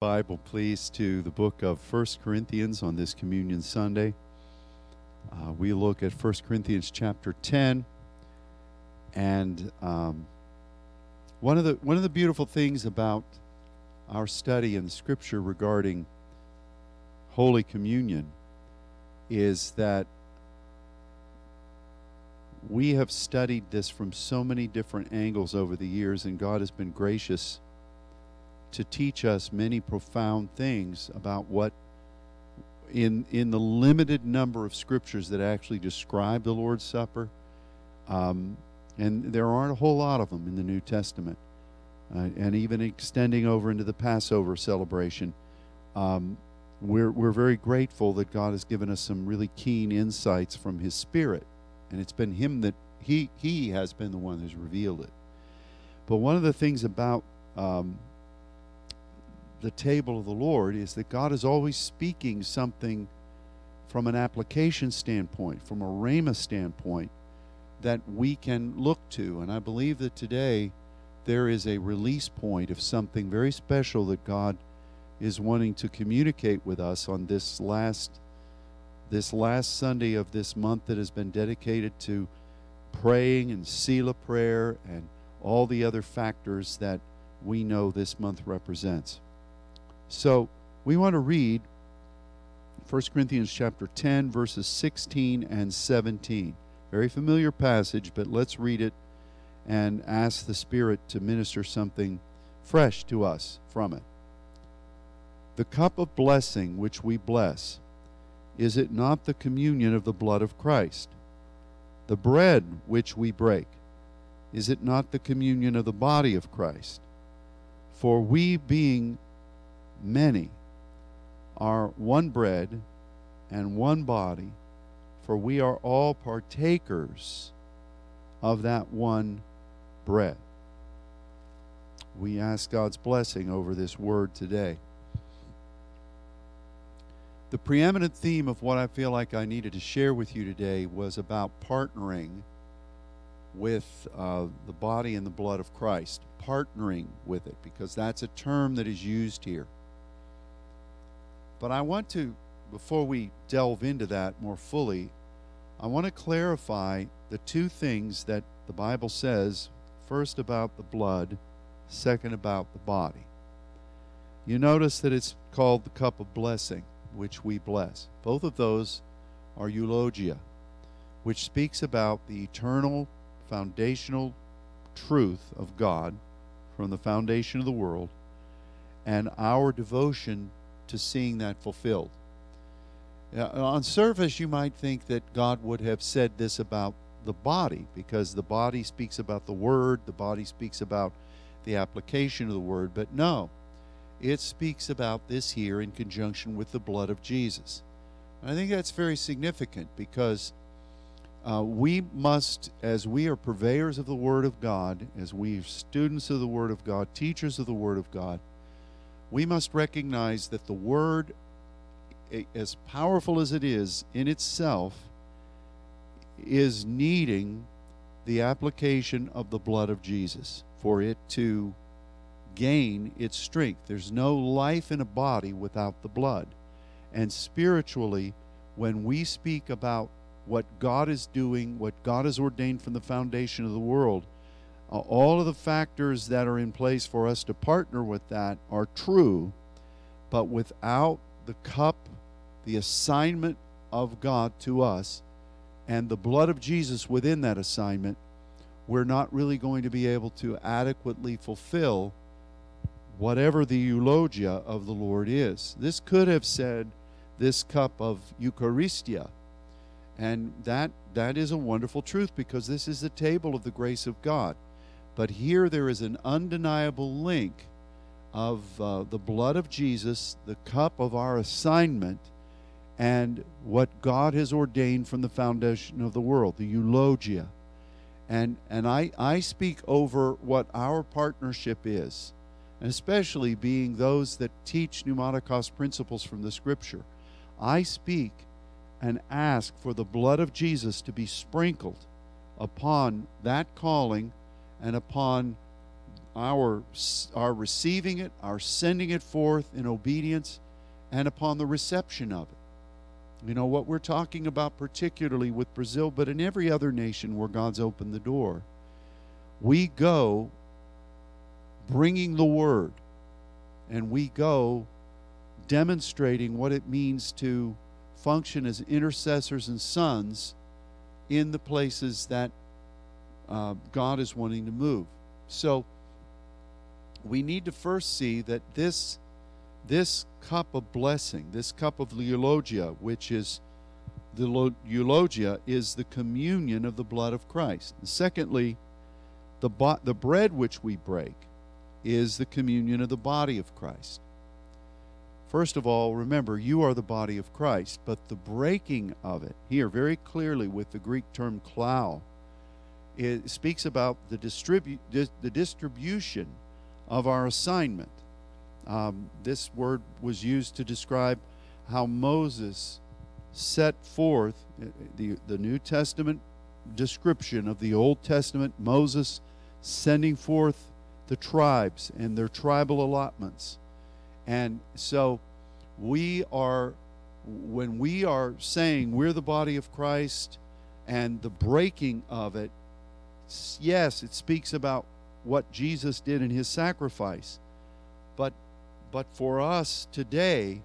Bible, please, to the book of First Corinthians on this Communion Sunday. Uh, we look at First Corinthians chapter 10. And um, one, of the, one of the beautiful things about our study in Scripture regarding Holy Communion is that we have studied this from so many different angles over the years, and God has been gracious to teach us many profound things about what in in the limited number of scriptures that actually describe the Lord's Supper, um, and there aren't a whole lot of them in the New Testament, uh, and even extending over into the Passover celebration, um, we're we're very grateful that God has given us some really keen insights from His Spirit, and it's been Him that He He has been the one who's revealed it. But one of the things about um, the table of the Lord is that God is always speaking something from an application standpoint, from a Rhema standpoint, that we can look to. And I believe that today there is a release point of something very special that God is wanting to communicate with us on this last this last Sunday of this month that has been dedicated to praying and Selah prayer and all the other factors that we know this month represents. So we want to read 1 Corinthians chapter 10, verses 16 and 17. Very familiar passage, but let's read it and ask the Spirit to minister something fresh to us from it. The cup of blessing which we bless, is it not the communion of the blood of Christ? The bread which we break, is it not the communion of the body of Christ? For we, being many are one bread and one body, for we are all partakers of that one bread. We ask God's blessing over this word today. The preeminent theme of what I feel like I needed to share with you today was about partnering with uh, the body and the blood of Christ, partnering with it, because that's a term that is used here. But I want to, before we delve into that more fully, I want to clarify the two things that the Bible says first about the blood, second about the body. You notice that it's called the cup of blessing, which we bless. Both of those are eulogia, which speaks about the eternal foundational truth of God from the foundation of the world and our devotion to seeing that fulfilled. on surface, you might think that God would have said this about the body because the body speaks about the word, the body speaks about the application of the word, but no, it speaks about this here in conjunction with the blood of Jesus. I think that's very significant because uh, we must, as we are purveyors of the Word of God, as we are students of the Word of God, teachers of the Word of God, we must recognize that the Word, as powerful as it is in itself, is needing the application of the blood of Jesus for it to gain its strength. There's no life in a body without the blood. And spiritually, when we speak about what God is doing, what God has ordained from the foundation of the world, uh, all of the factors that are in place for us to partner with that are true, but without the cup, the assignment of God to us, and the blood of Jesus within that assignment, we're not really going to be able to adequately fulfill whatever the eulogia of the Lord is. This could have said this cup of Eucharistia. And that that is a wonderful truth because this is the table of the grace of God. But here there is an undeniable link of uh, the blood of Jesus, the cup of our assignment, and what God has ordained from the foundation of the world, the eulogia. And, and I, I speak over what our partnership is, and especially being those that teach pneumatikos principles from the scripture. I speak and ask for the blood of Jesus to be sprinkled upon that calling and upon our, our receiving it, our sending it forth in obedience, and upon the reception of it. You know, what we're talking about, particularly with Brazil, but in every other nation where God's opened the door, we go bringing the word, and we go demonstrating what it means to function as intercessors and sons in the places that uh, God is wanting to move. So we need to first see that this this cup of blessing, this cup of eulogia, which is the eulogia, is the communion of the blood of Christ. And secondly, the bo- the bread which we break is the communion of the body of Christ. First of all, remember, you are the body of Christ, but the breaking of it, here very clearly with the Greek term klao, it speaks about the, distribu- the distribution of our assignment. Um, this word was used to describe how Moses set forth uh, the, the New Testament description of the Old Testament, Moses sending forth the tribes and their tribal allotments and so we are, when we are saying we're the body of Christ and the breaking of it, yes, it speaks about what Jesus did in his sacrifice. But, but for us today,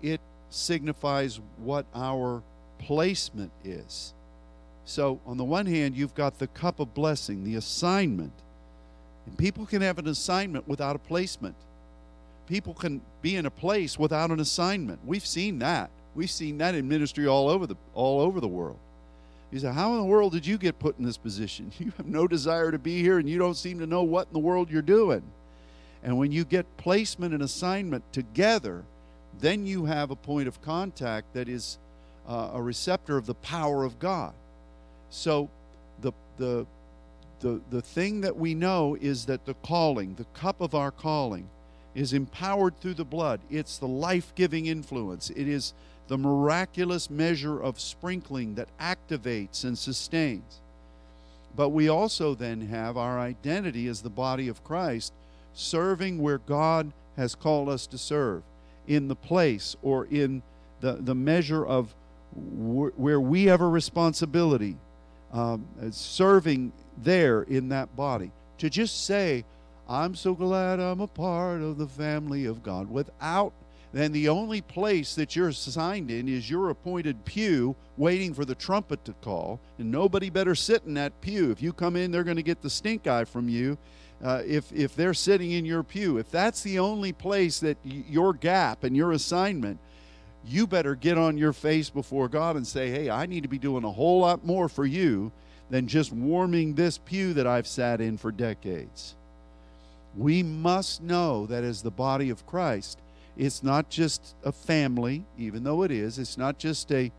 it signifies what our placement is. So, on the one hand, you've got the cup of blessing, the assignment. And people can have an assignment without a placement people can be in a place without an assignment. We've seen that. We've seen that in ministry all over the all over the world. You say, How in the world did you get put in this position? You have no desire to be here and you don't seem to know what in the world you're doing. And when you get placement and assignment together, then you have a point of contact that is uh, a receptor of the power of God. So the the the the thing that we know is that the calling, the cup of our calling, is empowered through the blood. It's the life giving influence. It is the miraculous measure of sprinkling that activates and sustains. But we also then have our identity as the body of Christ, serving where God has called us to serve, in the place or in the, the measure of wh- where we have a responsibility, um, serving there in that body. To just say, I'm so glad I'm a part of the family of God. Without, then the only place that you're assigned in is your appointed pew waiting for the trumpet to call, and nobody better sit in that pew. If you come in, they're going to get the stink eye from you. Uh, if if they're sitting in your pew, if that's the only place that y- your gap and your assignment, you better get on your face before God and say, "Hey, I need to be doing a whole lot more for you than just warming this pew that I've sat in for decades." we must know that as the body of Christ, it's not just a family, even though it is, it's not just a,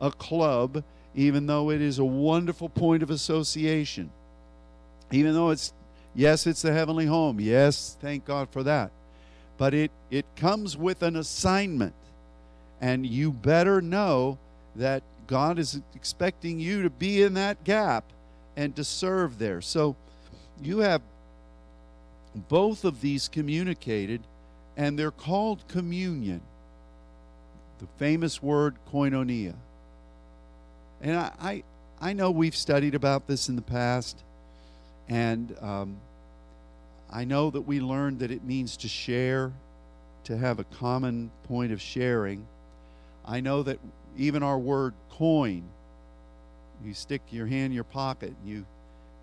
a club, even though it is a wonderful point of association. Even though it's, yes, it's the heavenly home. Yes, thank God for that. But it, it comes with an assignment. And you better know that God is expecting you to be in that gap and to serve there. So you have both of these communicated, and they're called communion. The famous word koinonia. And I, I, I know we've studied about this in the past, and um, I know that we learned that it means to share, to have a common point of sharing. I know that even our word coin, you stick your hand in your pocket and you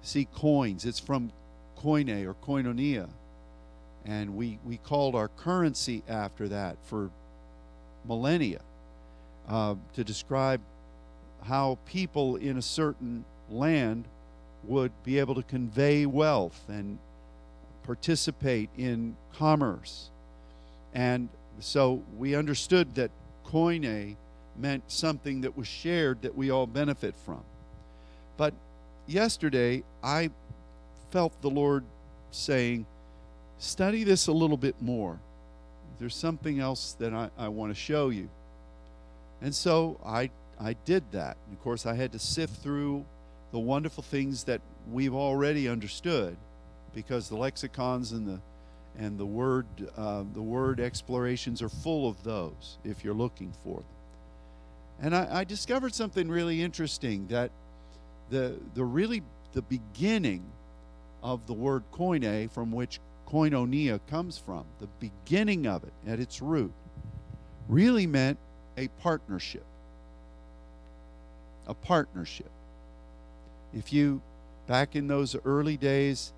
see coins. It's from koine or koinonia. And we, we called our currency after that for millennia uh, to describe how people in a certain land would be able to convey wealth and participate in commerce. And so we understood that koine meant something that was shared that we all benefit from. But yesterday, I felt the Lord saying, study this a little bit more. There's something else that I, I want to show you. And so I, I did that. of course, I had to sift through the wonderful things that we've already understood because the lexicons and the and the word uh, the word explorations are full of those if you're looking for them. And I, I discovered something really interesting that the the really the beginning of the word koine from which koinonia comes from, the beginning of it at its root, really meant a partnership. A partnership. If you, back in those early days,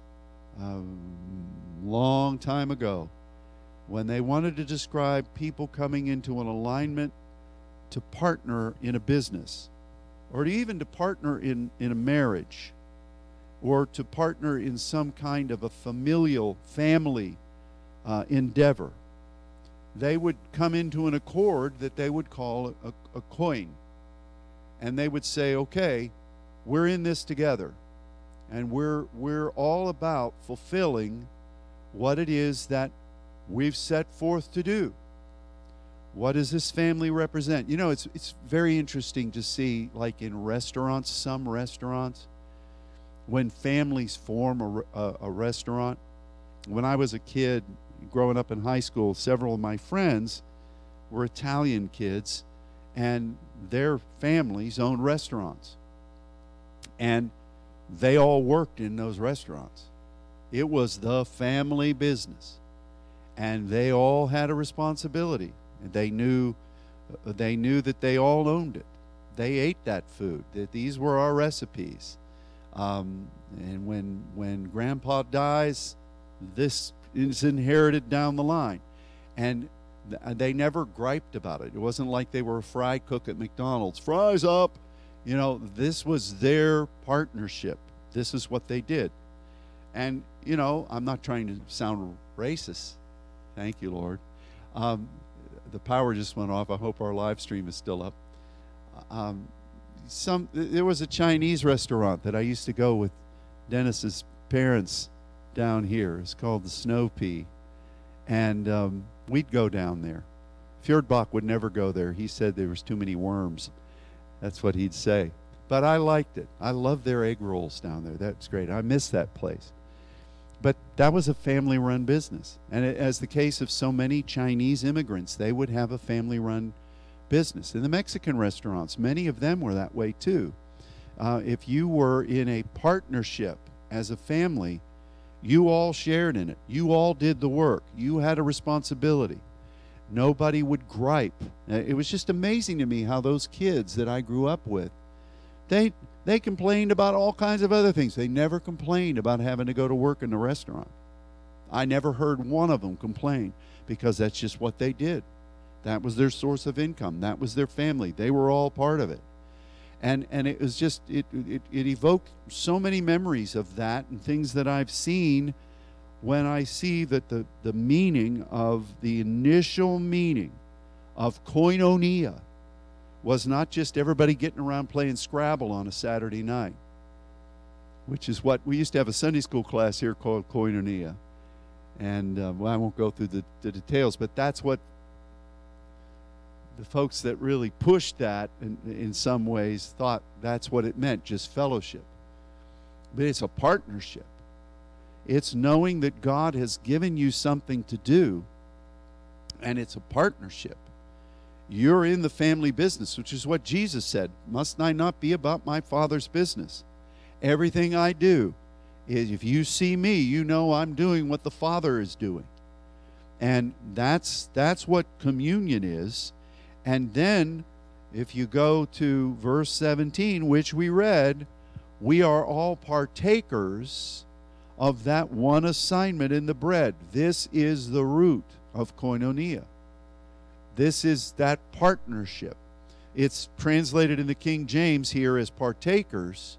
a um, long time ago, when they wanted to describe people coming into an alignment to partner in a business, or even to partner in, in a marriage, or to partner in some kind of a familial family uh, endeavor, they would come into an accord that they would call a, a koine. And they would say, okay, we're in this together. And we're, we're all about fulfilling what it is that we've set forth to do. What does this family represent? You know, it's, it's very interesting to see, like in restaurants, some restaurants, when families form a, a, a restaurant. When I was a kid, growing up in high school, several of my friends were Italian kids, and their families owned restaurants. And they all worked in those restaurants. It was the family business. And they all had a responsibility. And they knew they knew that they all owned it. They ate that food. That these were our recipes. Um, and when when grandpa dies, this is inherited down the line. And they never griped about it. It wasn't like they were a fry cook at McDonald's. Fries up. You know, this was their partnership. This is what they did. And, you know, I'm not trying to sound racist. Thank you, Lord. Um, the power just went off. I hope our live stream is still up. Um, some there was a Chinese restaurant that I used to go with Dennis's parents down here. It's called the Snow Pea, and um, we'd go down there. Fjordbach would never go there. He said there was too many worms. That's what he'd say. But I liked it. I love their egg rolls down there. That's great. I miss that place. But that was a family run business. And it, as the case of so many Chinese immigrants, they would have a family run business. In the Mexican restaurants, many of them were that way too. Uh, if you were in a partnership as a family, you all shared in it. You all did the work. You had a responsibility. Nobody would gripe. Uh, it was just amazing to me how those kids that I grew up with, they they complained about all kinds of other things. They never complained about having to go to work in the restaurant. I never heard one of them complain because that's just what they did. That was their source of income. That was their family. They were all part of it and and it was just it, it it evoked so many memories of that and things that I've seen when I see that the the meaning of the initial meaning of koinonia was not just everybody getting around playing Scrabble on a Saturday night, which is what we used to have a Sunday school class here called koinonia, and uh, well, I won't go through the, the details, but that's what the folks that really pushed that in, in some ways thought that's what it meant just fellowship. But it's a partnership. It's knowing that God has given you something to do, and it's a partnership. You're in the family business, which is what Jesus said. Must I not be about my Father's business? Everything I do is if you see me, you know I'm doing what the Father is doing. And that's that's what communion is. And then, if you go to verse 17, which we read, we are all partakers of that one assignment in the bread. This is the root of koinonia. This is that partnership. It's translated in the King James here as partakers,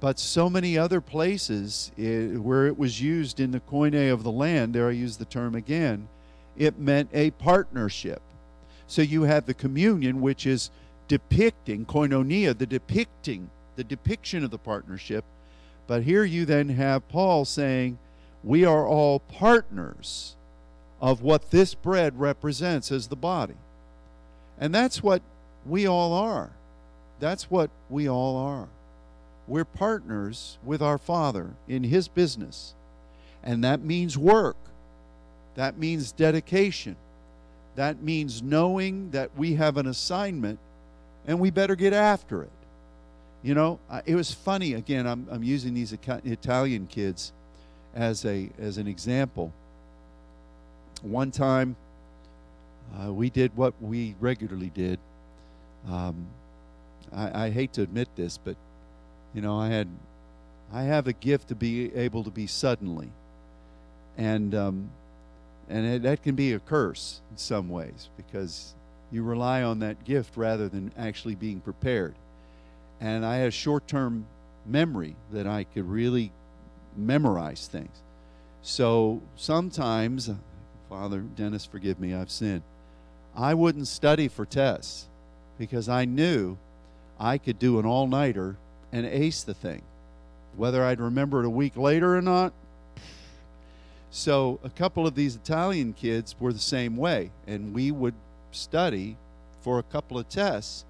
but so many other places it, where it was used in the koine of the land, there I use the term again, it meant a partnership. So you have the communion, which is depicting, koinonia, the depicting, the depiction of the partnership. But here you then have Paul saying, we are all partners of what this bread represents as the body. And that's what we all are. That's what we all are. We're partners with our Father in His business. And that means work, that means dedication, that means knowing that we have an assignment and we better get after it. You know, it was funny. Again, I'm, I'm using these Italian kids as a as an example. One time, uh, we did what we regularly did. Um, I, I hate to admit this, but you know, I had I have a gift to be able to be suddenly, and um, and that can be a curse in some ways because you rely on that gift rather than actually being prepared and I had short term memory that I could really memorize things. So sometimes, Father Dennis, forgive me, I've sinned. I wouldn't study for tests because I knew I could do an all nighter and ace the thing. Whether I'd remember it a week later or not. So a couple of these Italian kids were the same way, and we would study for a couple of tests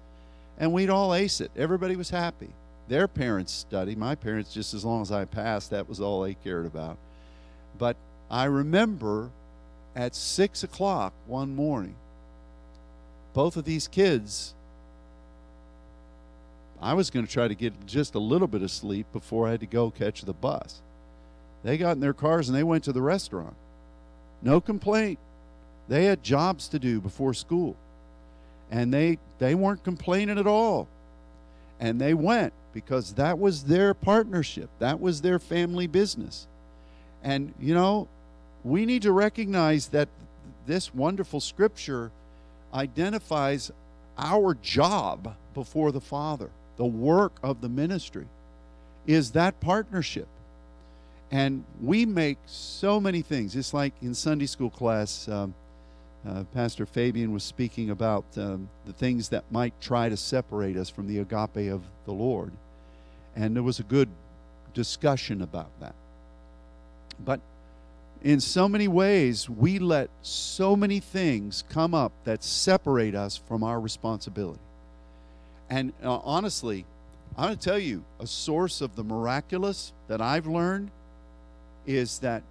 and we'd all ace it. Everybody was happy. Their parents studied. My parents, just as long as I passed, that was all they cared about. But I remember at six o'clock one morning, both of these kids, I was going to try to get just a little bit of sleep before I had to go catch the bus. They got in their cars and they went to the restaurant. No complaint. They had jobs to do before school. And they they weren't complaining at all. And they went because that was their partnership. That was their family business. And you know we need to recognize that this wonderful scripture identifies our job before the father. The work of the ministry is that partnership and we make so many things it's like in sunday school class um, uh, Pastor Fabian was speaking about um, the things that might try to separate us from the agape of the Lord. And there was a good discussion about that. But in so many ways, we let so many things come up that separate us from our responsibility. And uh, honestly, I'm going to tell you a source of the miraculous that I've learned is that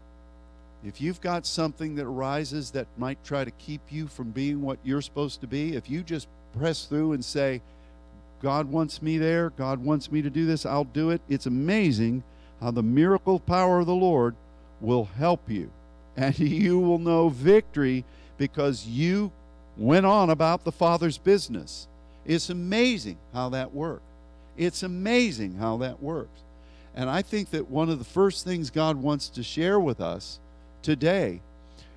if you've got something that arises that might try to keep you from being what you're supposed to be, if you just press through and say, God wants me there, God wants me to do this, I'll do it, it's amazing how the miracle power of the Lord will help you. And you will know victory because you went on about the Father's business. It's amazing how that works. It's amazing how that works. And I think that one of the first things God wants to share with us today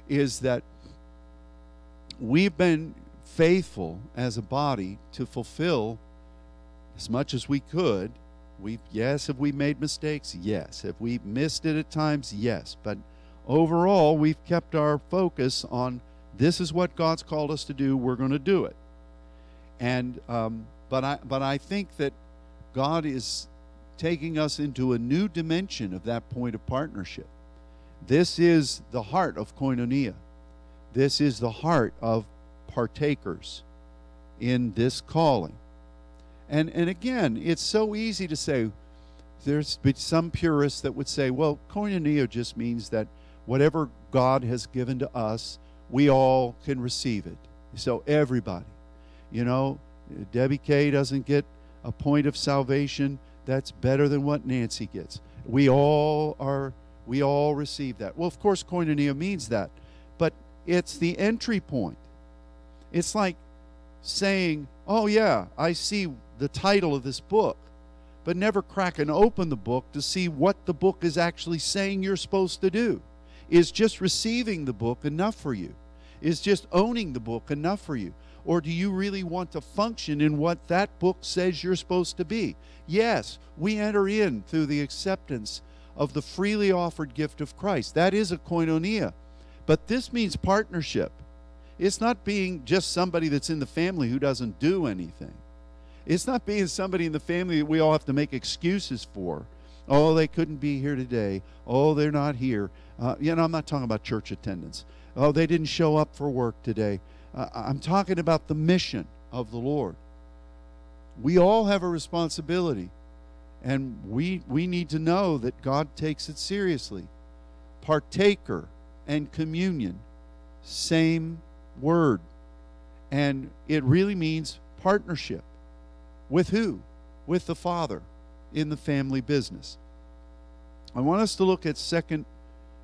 is that we've been faithful as a body to fulfill as much as we could. We yes, have we made mistakes? Yes. Have we missed it at times? Yes. But overall, we've kept our focus on this is what God's called us to do. We're going to do it. And um, but I but I think that God is taking us into a new dimension of that point of partnership. This is the heart of koinonia. This is the heart of partakers in this calling. And, and again, it's so easy to say, there's some purists that would say, well, koinonia just means that whatever God has given to us, we all can receive it. So everybody, you know, Debbie Kay doesn't get a point of salvation. That's better than what Nancy gets. We all are we all receive that. Well, of course, koinonia means that, but it's the entry point. It's like saying, Oh, yeah, I see the title of this book, but never cracking open the book to see what the book is actually saying you're supposed to do. Is just receiving the book enough for you? Is just owning the book enough for you? Or do you really want to function in what that book says you're supposed to be? Yes, we enter in through the acceptance of the freely offered gift of Christ. That is a koinonia. But this means partnership. It's not being just somebody that's in the family who doesn't do anything. It's not being somebody in the family that we all have to make excuses for. Oh, they couldn't be here today. Oh, they're not here. Uh, you know, I'm not talking about church attendance. Oh, they didn't show up for work today. Uh, I'm talking about the mission of the Lord. We all have a responsibility. And we, we need to know that God takes it seriously. partaker and communion, same word. And it really means partnership. With who? With the Father in the family business. I want us to look at second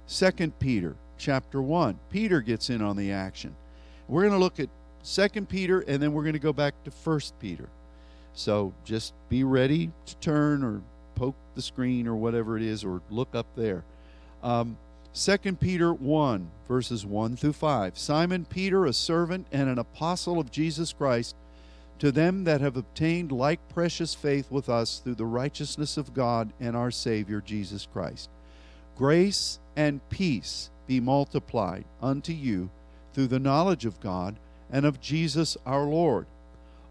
second Peter chapter 1. Peter gets in on the action. We're going to look at second Peter and then we're going to go back to first Peter. So just be ready to turn or poke the screen or whatever it is or look up there. Um, 2 Peter 1, verses 1 through 5. Simon Peter, a servant and an apostle of Jesus Christ, to them that have obtained like precious faith with us through the righteousness of God and our Savior Jesus Christ. Grace and peace be multiplied unto you through the knowledge of God and of Jesus our Lord,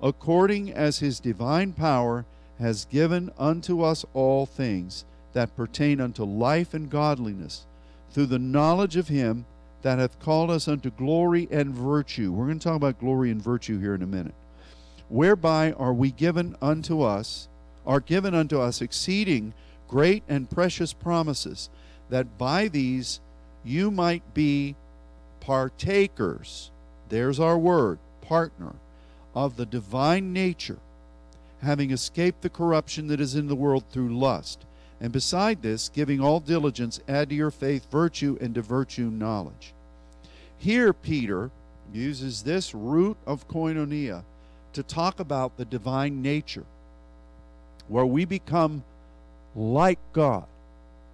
according as his divine power has given unto us all things that pertain unto life and godliness through the knowledge of him that hath called us unto glory and virtue. We're going to talk about glory and virtue here in a minute. Whereby are we given unto us, are given unto us exceeding great and precious promises, that by these you might be partakers. There's our word, partner, of the divine nature, having escaped the corruption that is in the world through lust. And beside this, giving all diligence, add to your faith virtue, and to virtue knowledge. Here, Peter uses this root of koinonia to talk about the divine nature, where we become like God,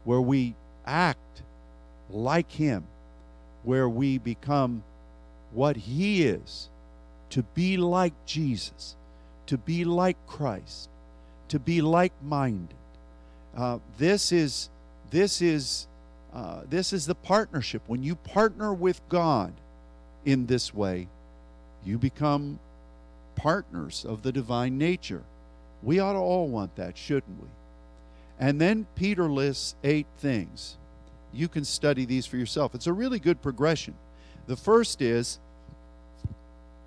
where we act like Him, where we become what He is, to be like Jesus, to be like Christ, to be like minded. Uh, this is this is uh, this is the partnership. When you partner with God in this way, you become partners of the divine nature. We ought to all want that, shouldn't we? And then Peter lists eight things. You can study these for yourself. It's a really good progression. The first is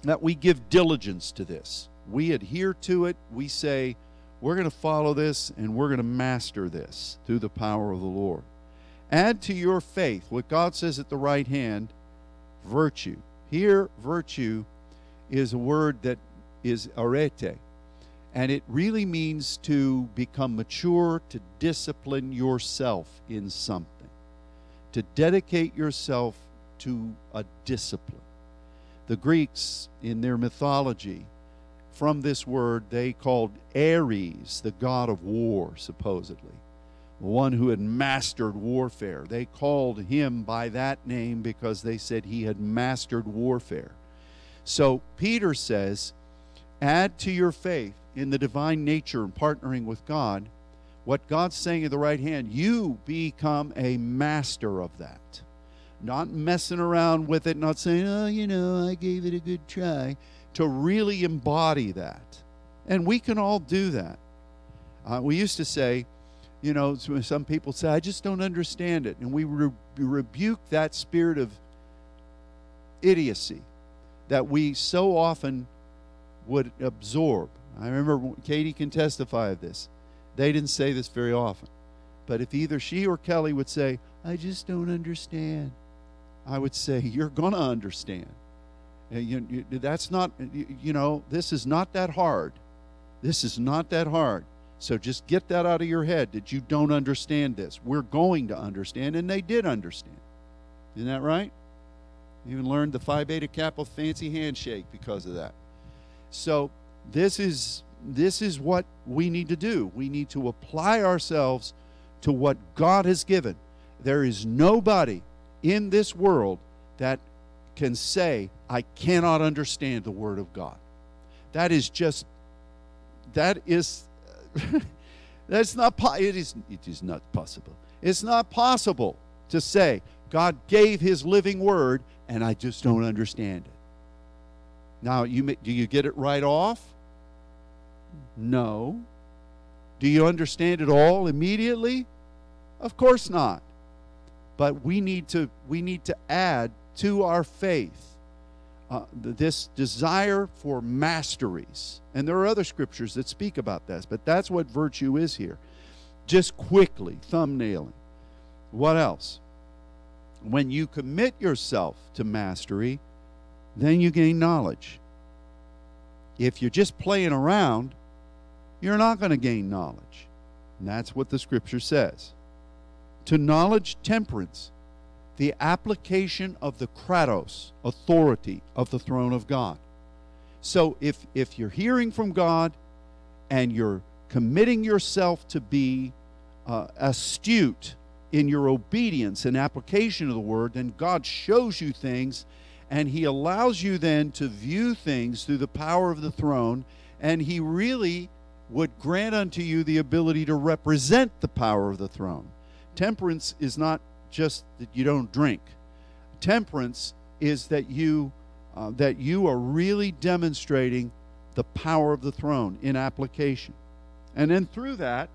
that we give diligence to this. We adhere to it. We say, we're going to follow this and we're going to master this through the power of the Lord. Add to your faith what God says at the right hand virtue. Here, virtue is a word that is arete, and it really means to become mature, to discipline yourself in something, to dedicate yourself to a discipline. The Greeks, in their mythology, from this word they called Ares, the god of war, supposedly, the one who had mastered warfare. They called him by that name because they said he had mastered warfare. So Peter says, add to your faith in the divine nature and partnering with God what God's saying at the right hand. You become a master of that. Not messing around with it, not saying, oh, you know, I gave it a good try to really embody that. And we can all do that. Uh, we used to say, you know, some people say, I just don't understand it. And we re- rebuke that spirit of idiocy that we so often would absorb. I remember Katie can testify of this. They didn't say this very often. But if either she or Kelly would say, I just don't understand, I would say, You're going to understand. Uh, you, you, that's not, you know, this is not that hard. This is not that hard. So just get that out of your head that you don't understand this. We're going to understand, and they did understand. Isn't that right? Even learned the Phi Beta Kappa fancy handshake because of that. So this is this is what we need to do. We need to apply ourselves to what God has given. There is nobody in this world that can say, I cannot understand the Word of God. That is just, that is, that's not, it is, it is not possible. It's not possible to say, God gave His living Word and I just don't understand it. Now, you, do you get it right off? No. Do you understand it all immediately? Of course not. But we need to we need to add to our faith uh, this desire for masteries. And there are other scriptures that speak about this, but that's what virtue is here. Just quickly, thumbnailing. What else? when you commit yourself to mastery, then you gain knowledge. If you're just playing around, you're not going to gain knowledge. And that's what the scripture says. To knowledge, temperance, the application of the kratos, authority of the throne of God. So if, if you're hearing from God and you're committing yourself to be uh, astute in your obedience and application of the word, then God shows you things and He allows you then to view things through the power of the throne, and He really would grant unto you the ability to represent the power of the throne. Temperance is not just that you don't drink. Temperance is that you uh, that you are really demonstrating the power of the throne in application. And then through that,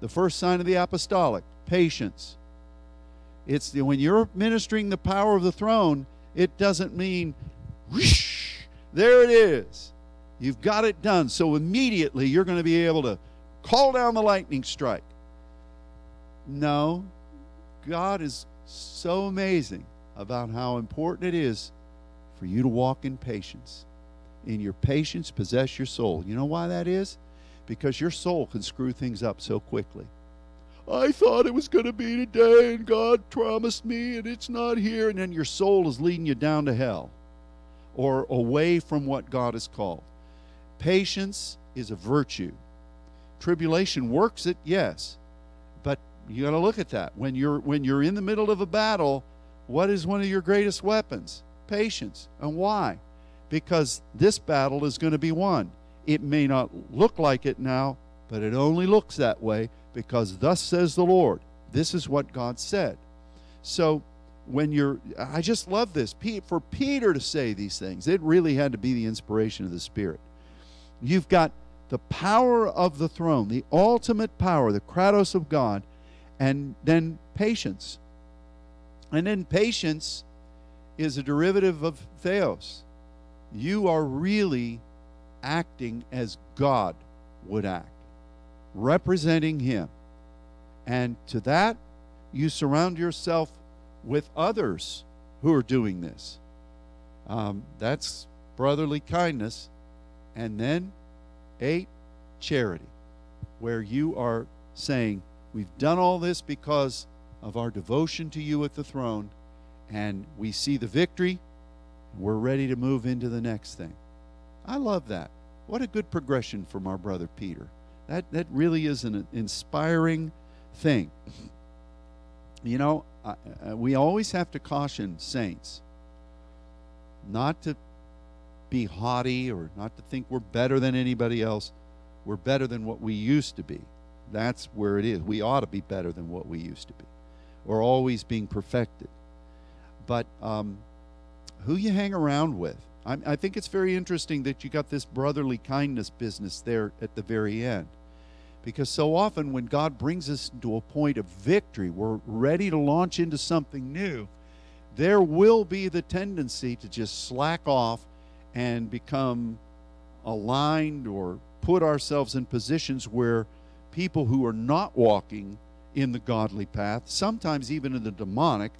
the first sign of the apostolic, patience. It's the, when you're ministering the power of the throne, it doesn't mean whoosh, there it is. You've got it done. So immediately you're going to be able to call down the lightning strike. No, God is so amazing about how important it is for you to walk in patience. In your patience, possess your soul. You know why that is? Because your soul can screw things up so quickly. I thought it was going to be today, and God promised me, and it's not here. And then your soul is leading you down to hell or away from what God has called. Patience is a virtue. Tribulation works it, yes. But you got to look at that. When you're when you're in the middle of a battle, what is one of your greatest weapons? Patience. And why? Because this battle is going to be won. It may not look like it now, but it only looks that way because thus says the Lord. This is what God said. So when you're I just love this. For Peter to say these things, it really had to be the inspiration of the Spirit. You've got the power of the throne, the ultimate power, the kratos of God, and then patience. And then patience is a derivative of theos. You are really acting as God would act, representing Him. And to that, you surround yourself with others who are doing this. Um, that's brotherly kindness. And then, eight, charity, where you are saying, We've done all this because of our devotion to you at the throne, and we see the victory. We're ready to move into the next thing. I love that. What a good progression from our brother Peter. That, that really is an inspiring thing. You know, uh, we always have to caution saints not to be haughty or not to think we're better than anybody else. We're better than what we used to be. That's where it is. We ought to be better than what we used to be. We're always being perfected. But um, who you hang around with. I, I think it's very interesting that you got this brotherly kindness business there at the very end. Because so often when God brings us to a point of victory, we're ready to launch into something new, there will be the tendency to just slack off and become aligned or put ourselves in positions where people who are not walking in the godly path, sometimes even in the demonic,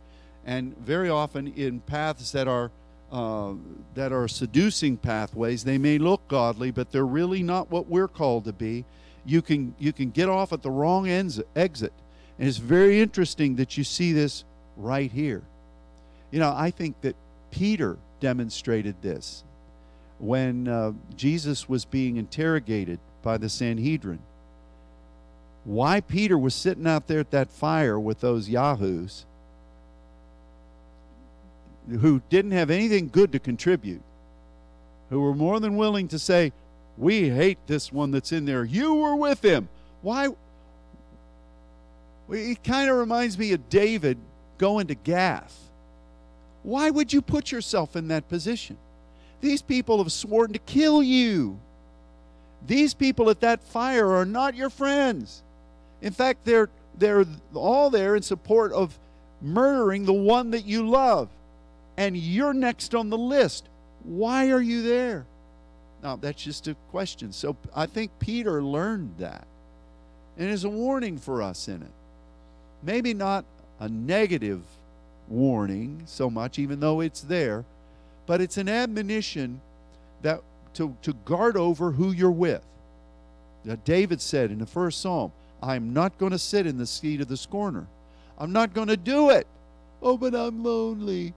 and very often in paths that are uh, that are seducing pathways. They may look godly, but they're really not what we're called to be. You can you can get off at the wrong ends, exit, and it's very interesting that you see this right here. You know, I think that Peter demonstrated this when uh, Jesus was being interrogated by the Sanhedrin. Why Peter was sitting out there at that fire with those yahoos who didn't have anything good to contribute, who were more than willing to say, We hate this one that's in there. You were with him. Why? It kind of reminds me of David going to Gath. Why would you put yourself in that position? These people have sworn to kill you. These people at that fire are not your friends. In fact, they're, they're all there in support of murdering the one that you love. And you're next on the list. Why are you there? Now, that's just a question. So I think Peter learned that. And is a warning for us in it. Maybe not a negative warning so much, even though it's there, but it's an admonition that to, to guard over who you're with. Now, David said in the first psalm, I'm not going to sit in the seat of the scorner. I'm not going to do it. Oh, but I'm lonely.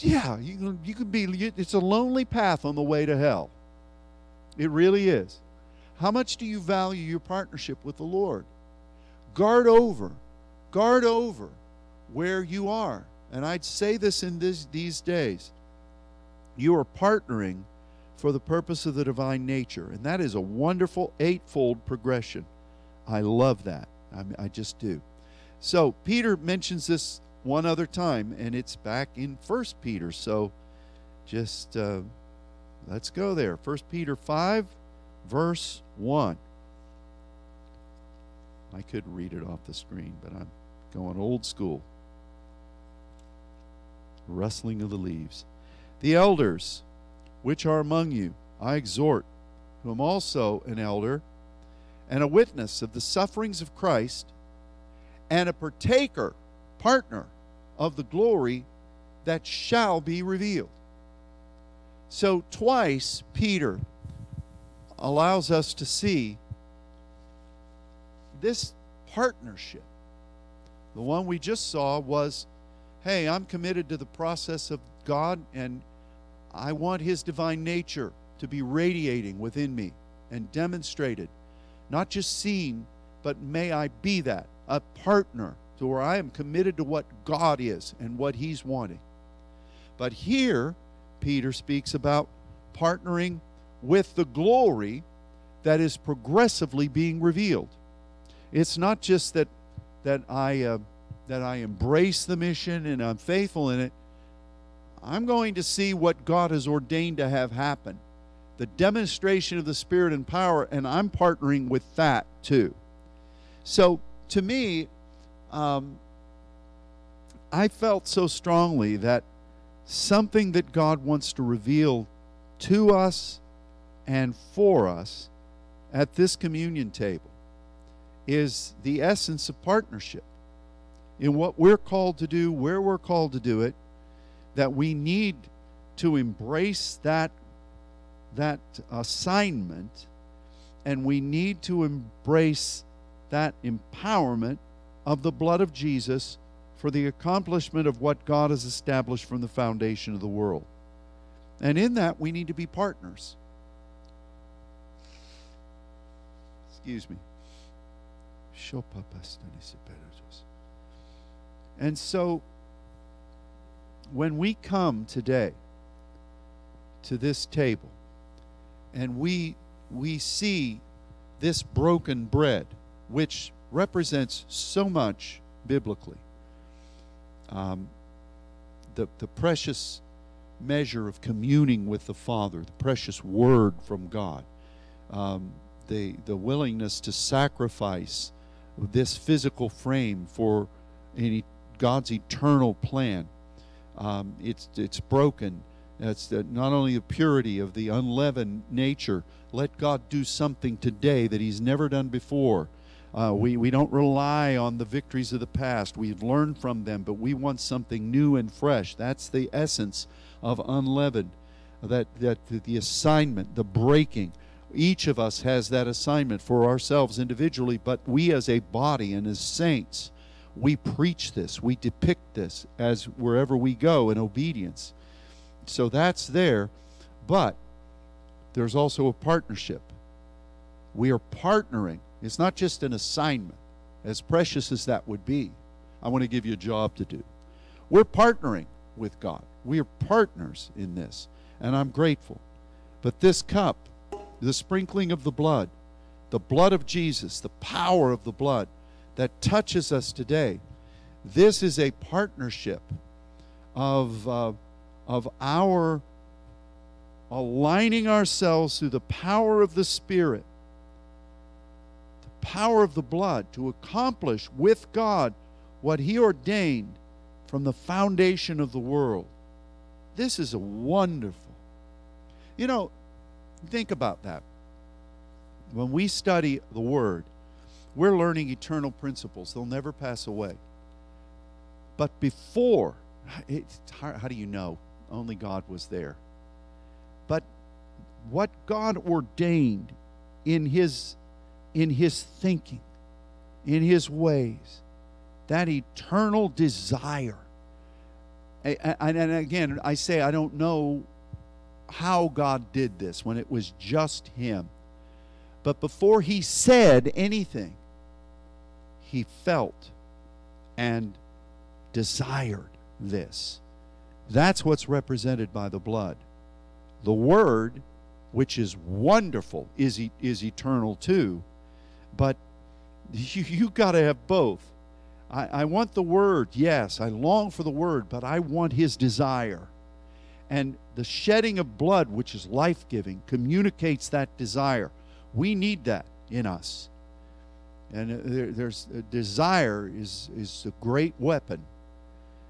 Yeah, you you can be, it's a lonely path on the way to hell. It really is. How much do you value your partnership with the Lord? Guard over, guard over where you are. And I'd say this in this, these days. You are partnering for the purpose of the divine nature. And that is a wonderful eightfold progression. I love that. I, I just do. So Peter mentions this one other time, and it's back in First Peter. So just uh, let's go there. First Peter 5, verse 1. I could read it off the screen, but I'm going old school. Rustling of the leaves. The elders which are among you, I exhort, who am also an elder and a witness of the sufferings of Christ and a partaker, partner of the glory that shall be revealed. So, twice, Peter allows us to see this partnership. The one we just saw was hey, I'm committed to the process of God, and I want His divine nature to be radiating within me and demonstrated, not just seen, but may I be that, a partner to where I am committed to what God is and what He's wanting. But here, Peter speaks about partnering with the glory that is progressively being revealed. It's not just that that I uh, that I embrace the mission and I'm faithful in it. I'm going to see what God has ordained to have happen, the demonstration of the Spirit and power, and I'm partnering with that too. So to me, um, I felt so strongly that something that God wants to reveal to us and for us at this communion table is the essence of partnership in what we're called to do, where we're called to do it, that we need to embrace that that assignment and we need to embrace that empowerment of the blood of Jesus for the accomplishment of what God has established from the foundation of the world. And in that, we need to be partners. Excuse me. And so, when we come today to this table and we, we see this broken bread, which represents so much biblically. Um, the, the precious measure of communing with the Father, the precious word from God, um, the, the willingness to sacrifice this physical frame for any, God's eternal plan. Um, it's, it's broken. That's the, not only the purity of the unleavened nature. Let God do something today that He's never done before uh, we, we don't rely on the victories of the past. We've learned from them, but we want something new and fresh. That's the essence of unleavened. That, that the assignment, the breaking, each of us has that assignment for ourselves individually, but we as a body and as saints, we preach this, we depict this as wherever we go in obedience. So that's there, but there's also a partnership. We are partnering it's not just an assignment, as precious as that would be. I want to give you a job to do. We're partnering with God, we are partners in this, and I'm grateful. But this cup, the sprinkling of the blood, the blood of Jesus, the power of the blood that touches us today, this is a partnership of, uh, of our aligning ourselves through the power of the Spirit the power of the blood to accomplish with God what He ordained from the foundation of the world. This is a wonderful. You know, think about that. When we study the Word, we're learning eternal principles, they'll never pass away. But before, how, how do you know? Only God was there. But what God ordained in his in his thinking, in his ways, that eternal desire. And again, I say I don't know how God did this when it was just him. But before he said anything, he felt and desired this. That's what's represented by the blood. The Word, which is wonderful, is, is eternal too, but you, you got to have both. I, I want the Word, yes, I long for the Word, but I want His desire. And the shedding of blood, which is life giving, communicates that desire. We need that in us. And uh, there, there's a desire is, is a great weapon.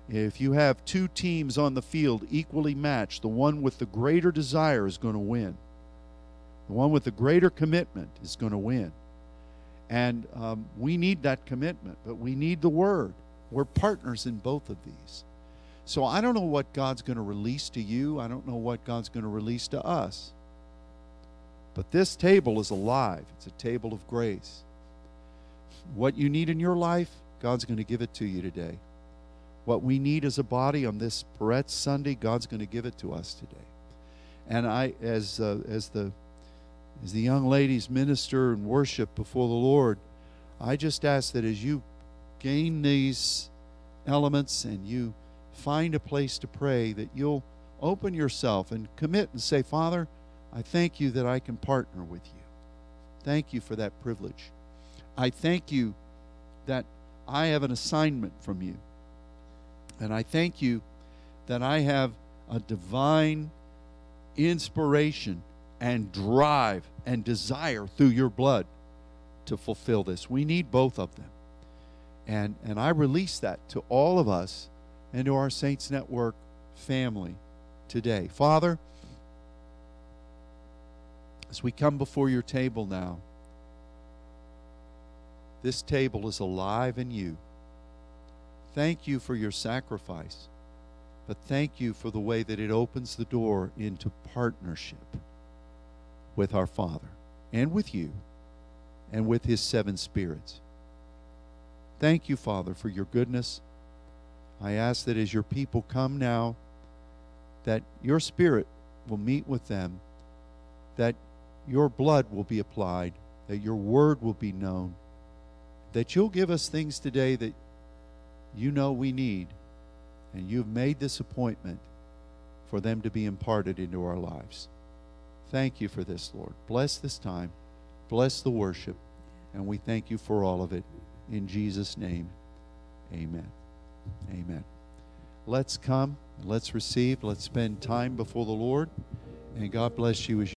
If you have two teams on the field equally matched, the one with the greater desire is going to win. The one with the greater commitment is going to win. And um, we need that commitment, but we need the word. We're partners in both of these. So I don't know what God's going to release to you. I don't know what God's going to release to us. But this table is alive, it's a table of grace. What you need in your life, God's going to give it to you today. What we need as a body on this Peretz Sunday, God's going to give it to us today. And I, as uh, as the as the young ladies minister and worship before the Lord, I just ask that as you gain these elements and you find a place to pray, that you'll open yourself and commit and say, Father, I thank you that I can partner with you. Thank you for that privilege. I thank you that I have an assignment from you. And I thank you that I have a divine inspiration and drive and desire through your blood to fulfill this. We need both of them. And, and I release that to all of us and to our Saints Network family today. Father, as we come before your table now, this table is alive in you. Thank you for your sacrifice, but thank you for the way that it opens the door into partnership with our Father and with you and with His seven spirits. Thank you, Father, for your goodness. I ask that as your people come now, that your Spirit will meet with them, that your blood will be applied, that your word will be known, that you'll give us things today that you know we need, and you've made this appointment for them to be imparted into our lives. Thank you for this, Lord. Bless this time, bless the worship, and we thank you for all of it. In Jesus' name, amen. Amen. Let's come, let's receive, let's spend time before the Lord, and God bless you as